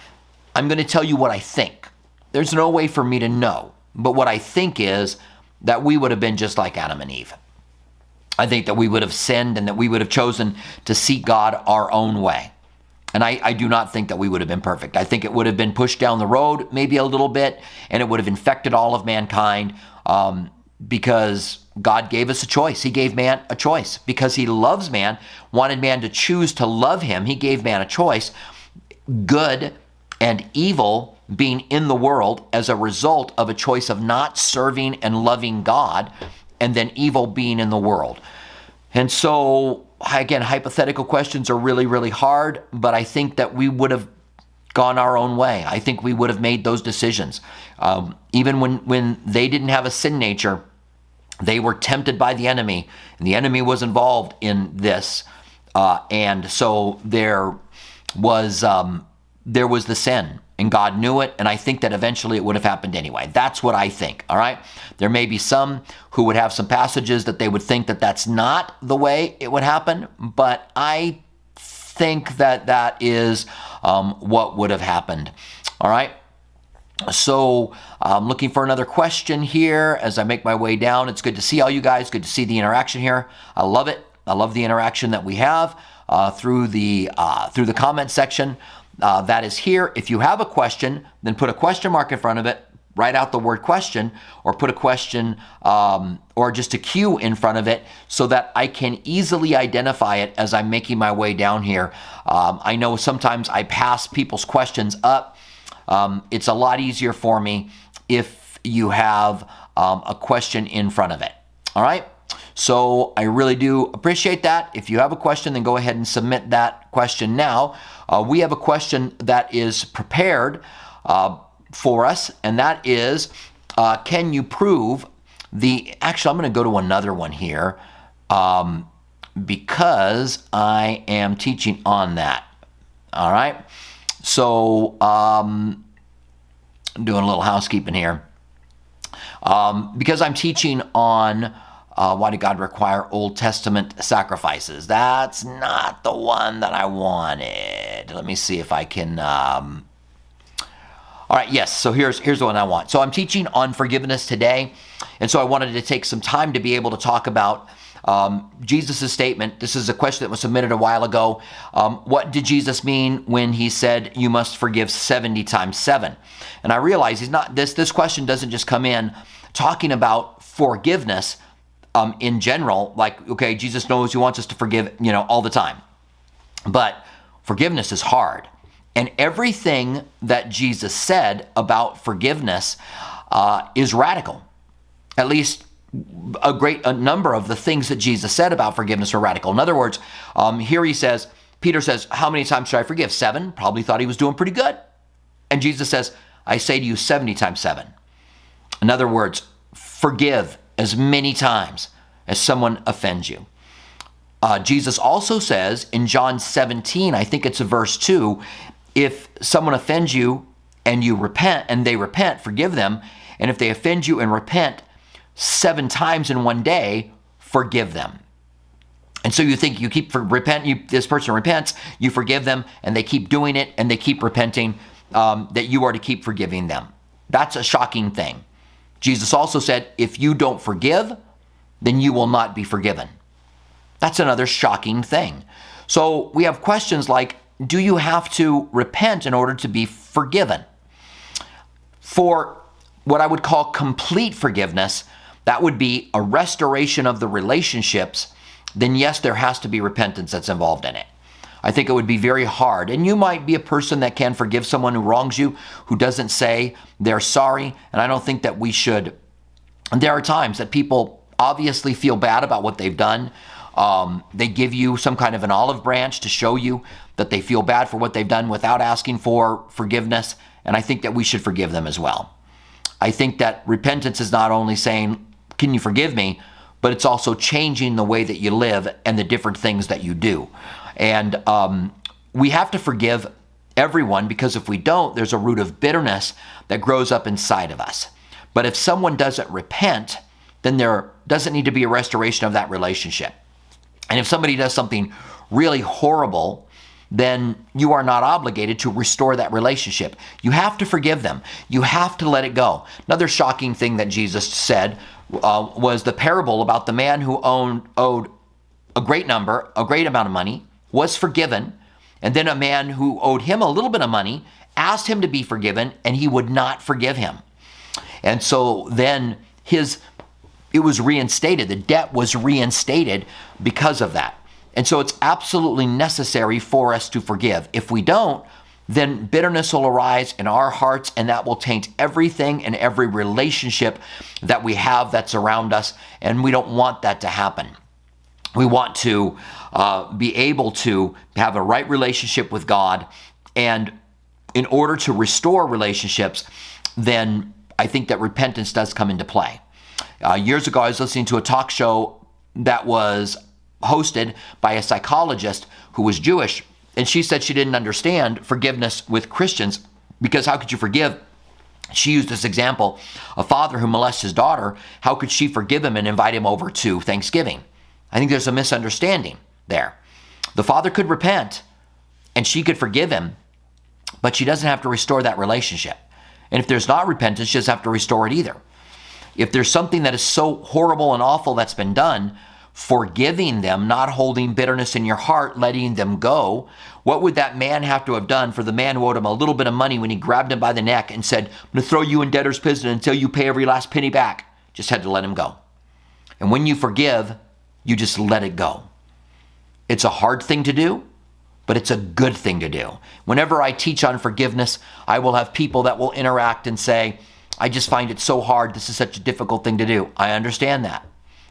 I'm going to tell you what i think. There's no way for me to know but what i think is that we would have been just like adam and eve. I think that we would have sinned and that we would have chosen to seek god our own way. And I, I, do not think that we would have been perfect. I think it would have been pushed down the road maybe a little bit, and it would have infected all of mankind. Um, because God gave us a choice. He gave man a choice because He loves man, wanted man to choose to love Him. He gave man a choice. Good and evil being in the world as a result of a choice of not serving and loving God, and then evil being in the world. And so again, hypothetical questions are really, really hard, but I think that we would have gone our own way. I think we would have made those decisions. Um, even when, when they didn't have a sin nature, they were tempted by the enemy, and the enemy was involved in this. Uh, and so there was um, there was the sin and God knew it, and I think that eventually it would have happened anyway. That's what I think, all right? There may be some who would have some passages that they would think that that's not the way it would happen, but I think that that is um, what would have happened, all right? So I'm looking for another question here as I make my way down. It's good to see all you guys, good to see the interaction here. I love it. I love the interaction that we have uh, through the uh, through the comment section uh, that is here. If you have a question, then put a question mark in front of it, write out the word question, or put a question um, or just a Q in front of it so that I can easily identify it as I'm making my way down here. Um, I know sometimes I pass people's questions up. Um, it's a lot easier for me if you have um, a question in front of it. All right? So I really do appreciate that. If you have a question, then go ahead and submit that question now. Uh, we have a question that is prepared uh, for us, and that is uh, Can you prove the. Actually, I'm going to go to another one here um, because I am teaching on that. All right. So, um, doing a little housekeeping here. Um, because I'm teaching on uh, why did God require Old Testament sacrifices? That's not the one that I wanted. Let me see if I can. Um... All right, yes. So here's here's the one I want. So I'm teaching on forgiveness today, and so I wanted to take some time to be able to talk about um, Jesus' statement. This is a question that was submitted a while ago. Um, what did Jesus mean when he said you must forgive 70 times seven? And I realize he's not this. This question doesn't just come in talking about forgiveness um, in general, like, okay, Jesus knows he wants us to forgive, you know, all the time. But forgiveness is hard. And everything that Jesus said about forgiveness uh, is radical. At least a great a number of the things that Jesus said about forgiveness are radical. In other words, um, here he says, Peter says, How many times should I forgive? Seven. Probably thought he was doing pretty good. And Jesus says, I say to you 70 times seven. In other words, forgive as many times as someone offends you. Uh, Jesus also says in John 17, I think it's a verse 2, if someone offends you and you repent and they repent, forgive them. And if they offend you and repent seven times in one day, forgive them. And so you think you keep for repent, you, this person repents, you forgive them, and they keep doing it and they keep repenting, um, that you are to keep forgiving them. That's a shocking thing. Jesus also said, if you don't forgive, then you will not be forgiven. That's another shocking thing. So we have questions like Do you have to repent in order to be forgiven? For what I would call complete forgiveness, that would be a restoration of the relationships, then yes, there has to be repentance that's involved in it. I think it would be very hard. And you might be a person that can forgive someone who wrongs you, who doesn't say they're sorry. And I don't think that we should. There are times that people obviously feel bad about what they've done. Um, they give you some kind of an olive branch to show you that they feel bad for what they've done without asking for forgiveness. And I think that we should forgive them as well. I think that repentance is not only saying, Can you forgive me? but it's also changing the way that you live and the different things that you do. And um, we have to forgive everyone because if we don't, there's a root of bitterness that grows up inside of us. But if someone doesn't repent, then there doesn't need to be a restoration of that relationship. And if somebody does something really horrible, then you are not obligated to restore that relationship. You have to forgive them. You have to let it go. Another shocking thing that Jesus said uh, was the parable about the man who owned owed a great number, a great amount of money, was forgiven, and then a man who owed him a little bit of money asked him to be forgiven, and he would not forgive him. And so then his it was reinstated. The debt was reinstated because of that. And so it's absolutely necessary for us to forgive. If we don't, then bitterness will arise in our hearts and that will taint everything and every relationship that we have that's around us. And we don't want that to happen. We want to uh, be able to have a right relationship with God. And in order to restore relationships, then I think that repentance does come into play. Uh, years ago, I was listening to a talk show that was hosted by a psychologist who was Jewish, and she said she didn't understand forgiveness with Christians because how could you forgive? She used this example a father who molests his daughter, how could she forgive him and invite him over to Thanksgiving? I think there's a misunderstanding there. The father could repent and she could forgive him, but she doesn't have to restore that relationship. And if there's not repentance, she doesn't have to restore it either. If there's something that is so horrible and awful that's been done, forgiving them, not holding bitterness in your heart, letting them go. What would that man have to have done for the man who owed him a little bit of money when he grabbed him by the neck and said, I'm going to throw you in debtor's prison until you pay every last penny back? Just had to let him go. And when you forgive, you just let it go. It's a hard thing to do, but it's a good thing to do. Whenever I teach on forgiveness, I will have people that will interact and say, I just find it so hard. This is such a difficult thing to do. I understand that.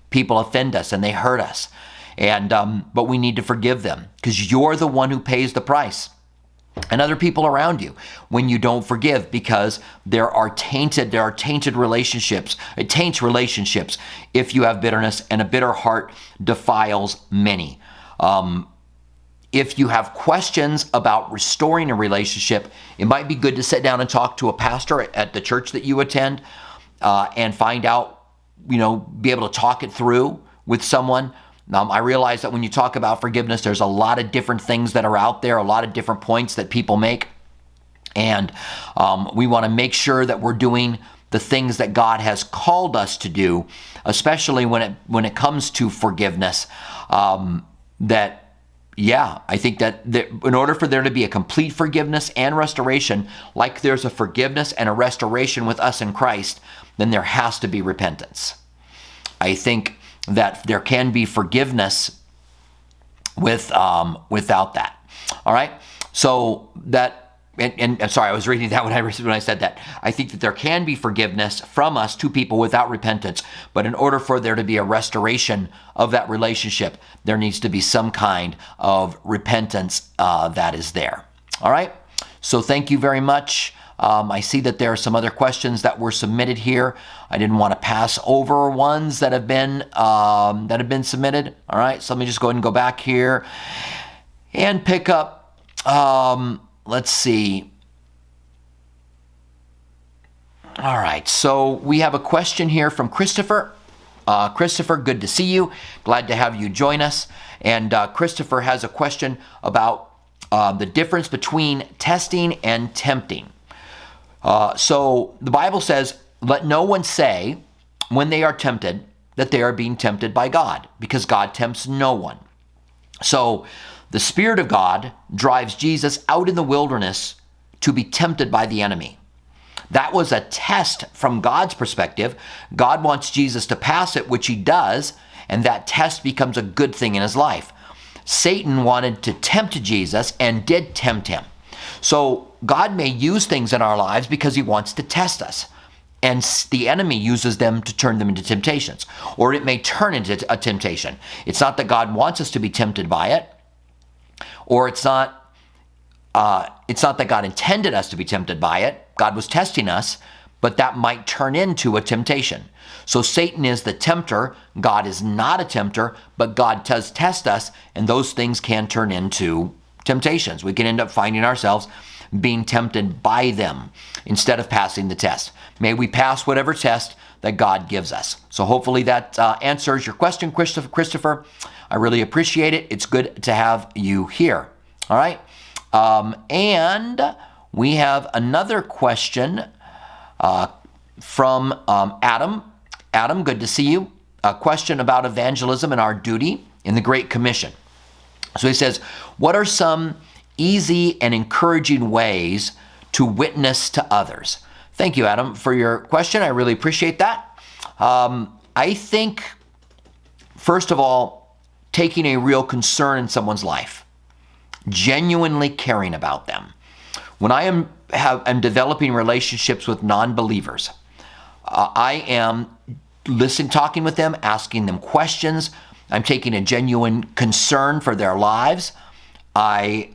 People offend us and they hurt us. And um, but we need to forgive them because you're the one who pays the price. And other people around you when you don't forgive because there are tainted there are tainted relationships. It taints relationships if you have bitterness and a bitter heart defiles many. Um, if you have questions about restoring a relationship, it might be good to sit down and talk to a pastor at the church that you attend uh, and find out you know, be able to talk it through with someone. Um, I realize that when you talk about forgiveness, there's a lot of different things that are out there, a lot of different points that people make. And um, we want to make sure that we're doing the things that God has called us to do, especially when it when it comes to forgiveness. Um, that yeah, I think that in order for there to be a complete forgiveness and restoration, like there's a forgiveness and a restoration with us in Christ, then there has to be repentance. I think that there can be forgiveness with um, without that. All right, so that. And, and, sorry, I was reading that when I when I said that. I think that there can be forgiveness from us to people without repentance, but in order for there to be a restoration of that relationship, there needs to be some kind of repentance uh, that is there. All right. So thank you very much. Um, I see that there are some other questions that were submitted here. I didn't want to pass over ones that have been um, that have been submitted. All right, so let me just go ahead and go back here and pick up. Um, let's see. All right, so we have a question here from Christopher. Uh, Christopher, good to see you. Glad to have you join us. And uh, Christopher has a question about uh, the difference between testing and tempting. Uh, so the Bible says, Let no one say when they are tempted that they are being tempted by God, because God tempts no one. So the Spirit of God drives Jesus out in the wilderness to be tempted by the enemy. That was a test from God's perspective. God wants Jesus to pass it, which he does, and that test becomes a good thing in his life. Satan wanted to tempt Jesus and did tempt him. So God may use things in our lives because he wants to test us. And the enemy uses them to turn them into temptations, or it may turn into a temptation. It's not that God wants us to be tempted by it, or it's not uh, it's not that God intended us to be tempted by it. God was testing us, but that might turn into a temptation. So Satan is the tempter. God is not a tempter, but God does test us, and those things can turn into temptations. We can end up finding ourselves being tempted by them instead of passing the test. May we pass whatever test that God gives us. So hopefully that uh, answers your question, Christopher. I really appreciate it. It's good to have you here. All right. Um, and we have another question uh, from um, Adam. Adam, good to see you. A question about evangelism and our duty in the Great Commission. So he says, What are some easy and encouraging ways to witness to others? Thank you, Adam, for your question. I really appreciate that. Um, I think, first of all, taking a real concern in someone's life genuinely caring about them. When I am have, am developing relationships with non-believers, uh, I am listening, talking with them, asking them questions. I'm taking a genuine concern for their lives. I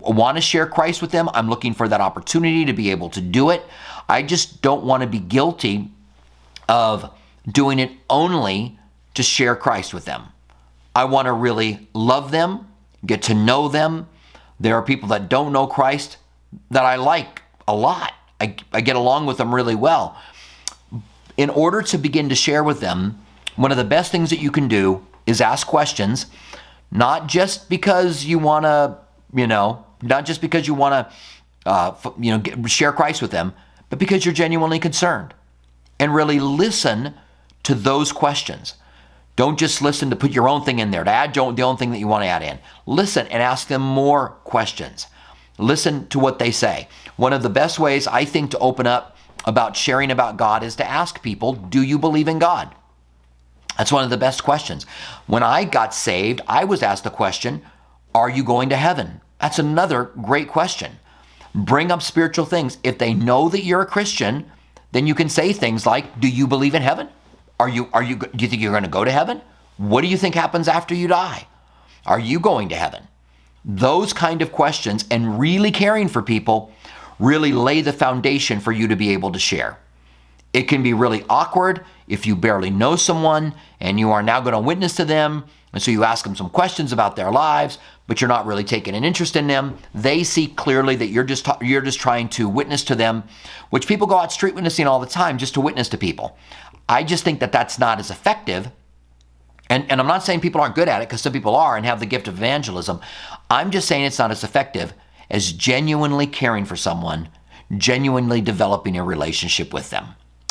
want to share Christ with them. I'm looking for that opportunity to be able to do it. I just don't want to be guilty of doing it only to share Christ with them. I want to really love them get to know them. There are people that don't know Christ that I like a lot. I, I get along with them really well. In order to begin to share with them, one of the best things that you can do is ask questions, not just because you want to, you know, not just because you want to, uh, you know, get, share Christ with them, but because you're genuinely concerned and really listen to those questions. Don't just listen to put your own thing in there, to add the own thing that you want to add in. Listen and ask them more questions. Listen to what they say. One of the best ways I think to open up about sharing about God is to ask people, Do you believe in God? That's one of the best questions. When I got saved, I was asked the question, Are you going to heaven? That's another great question. Bring up spiritual things. If they know that you're a Christian, then you can say things like, Do you believe in heaven? Are you are you do you think you're going to go to heaven? What do you think happens after you die? Are you going to heaven? Those kind of questions and really caring for people really lay the foundation for you to be able to share. It can be really awkward if you barely know someone and you are now going to witness to them. And so you ask them some questions about their lives, but you're not really taking an interest in them. They see clearly that you're just you're just trying to witness to them, which people go out street witnessing all the time just to witness to people. I just think that that's not as effective. And, and I'm not saying people aren't good at it because some people are and have the gift of evangelism. I'm just saying it's not as effective as genuinely caring for someone, genuinely developing a relationship with them.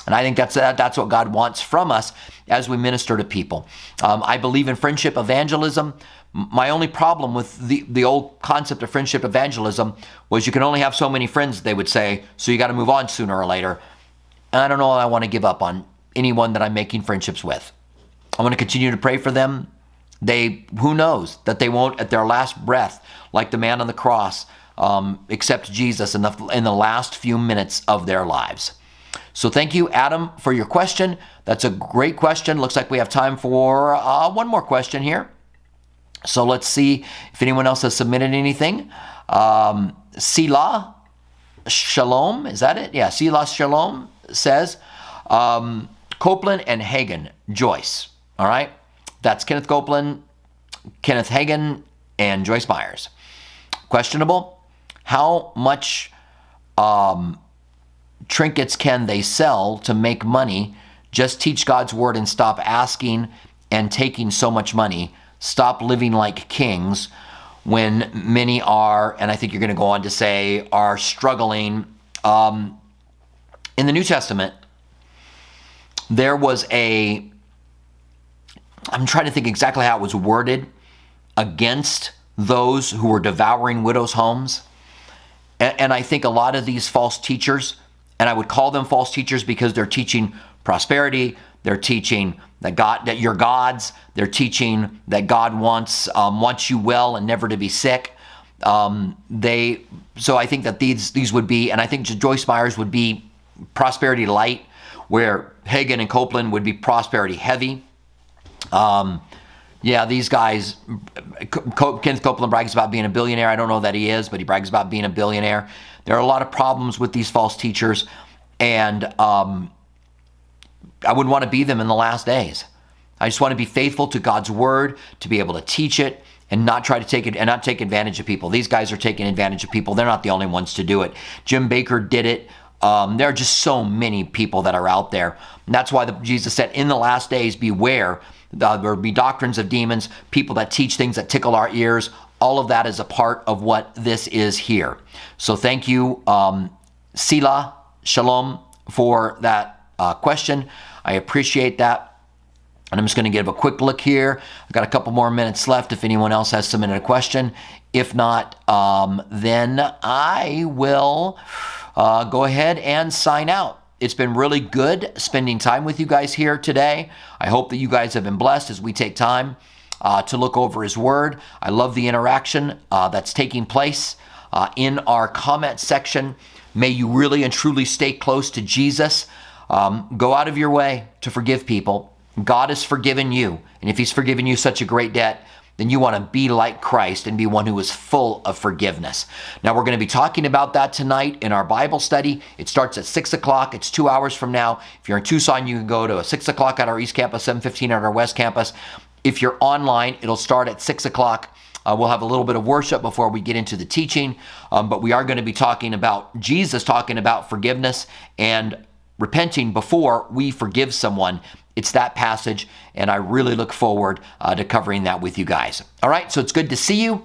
And I think that's that's what God wants from us as we minister to people. Um, I believe in friendship evangelism. My only problem with the, the old concept of friendship evangelism was you can only have so many friends, they would say, so you got to move on sooner or later. And I don't know I want to give up on anyone that I'm making friendships with. I want to continue to pray for them. They, who knows, that they won't at their last breath, like the man on the cross, um, accept Jesus in the, in the last few minutes of their lives. So thank you, Adam, for your question. That's a great question. Looks like we have time for uh, one more question here. So let's see if anyone else has submitted anything. Um, Sila Shalom, is that it? Yeah, Sila Shalom says, um, Copeland and Hagin, Joyce. All right? That's Kenneth Copeland, Kenneth Hagin, and Joyce Meyers. Questionable? How much um, trinkets can they sell to make money? Just teach God's word and stop asking and taking so much money. Stop living like kings when many are, and I think you're going to go on to say, are struggling. Um, in the New Testament, there was a, I'm trying to think exactly how it was worded, against those who were devouring widows' homes. And, and I think a lot of these false teachers, and I would call them false teachers because they're teaching prosperity, they're teaching that God that you're God's. They're teaching that God wants um, wants you well and never to be sick. Um, they so I think that these these would be, and I think Joyce Meyers would be prosperity light, where Hagin and Copeland would be prosperity heavy. Um, yeah, these guys, Kenneth Copeland brags about being a billionaire. I don't know that he is, but he brags about being a billionaire. There are a lot of problems with these false teachers, and um, I wouldn't want to be them in the last days. I just want to be faithful to God's word, to be able to teach it, and not try to take it and not take advantage of people. These guys are taking advantage of people. They're not the only ones to do it. Jim Bakker did it. Um, there are just so many people that are out there. And that's why the, Jesus said, "In the last days, beware." There will be doctrines of demons, people that teach things that tickle our ears. All of that is a part of what this is here. So thank you, um, Sila Shalom, for that uh, question. I appreciate that. And I'm just going to give a quick look here. I've got a couple more minutes left if anyone else has submitted a question. If not, um, then I will uh, go ahead and sign out. It's been really good spending time with you guys here today. I hope that you guys have been blessed as we take time uh, to look over His Word. I love the interaction uh, that's taking place uh, in our comment section. May you really and truly stay close to Jesus. Um, go out of your way to forgive people. God has forgiven you. And if He's forgiven you such a great debt, then you want to be like Christ and be one who is full of forgiveness. Now, we're going to be talking about that tonight in our Bible study. It starts at 6 o'clock. It's two hours from now. If you're in Tucson, you can go to 6 o'clock at our East Campus, 7.15 at our West Campus. If you're online, it'll start at 6 o'clock. Uh, we'll have a little bit of worship before we get into the teaching, um, but we are going to be talking about Jesus talking about forgiveness and repenting before we forgive someone. It's that passage, and I really look forward uh, to covering that with you guys. All right, so it's good to see you.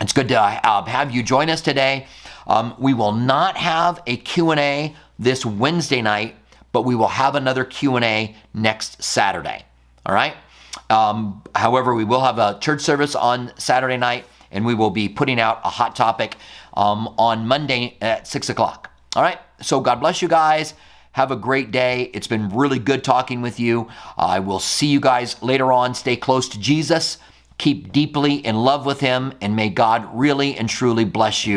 It's good to uh, have you join us today. Um, we will not have a Q&A this Wednesday night, but we will have another Q&A next Saturday. All right? Um, however, we will have a church service on Saturday night, and we will be putting out a hot topic um, on Monday at 6 o'clock. All right? So God bless you guys. Have a great day. It's been really good talking with you. I will see you guys later on. Stay close to Jesus. Keep deeply in love with Him, and may God really and truly bless you.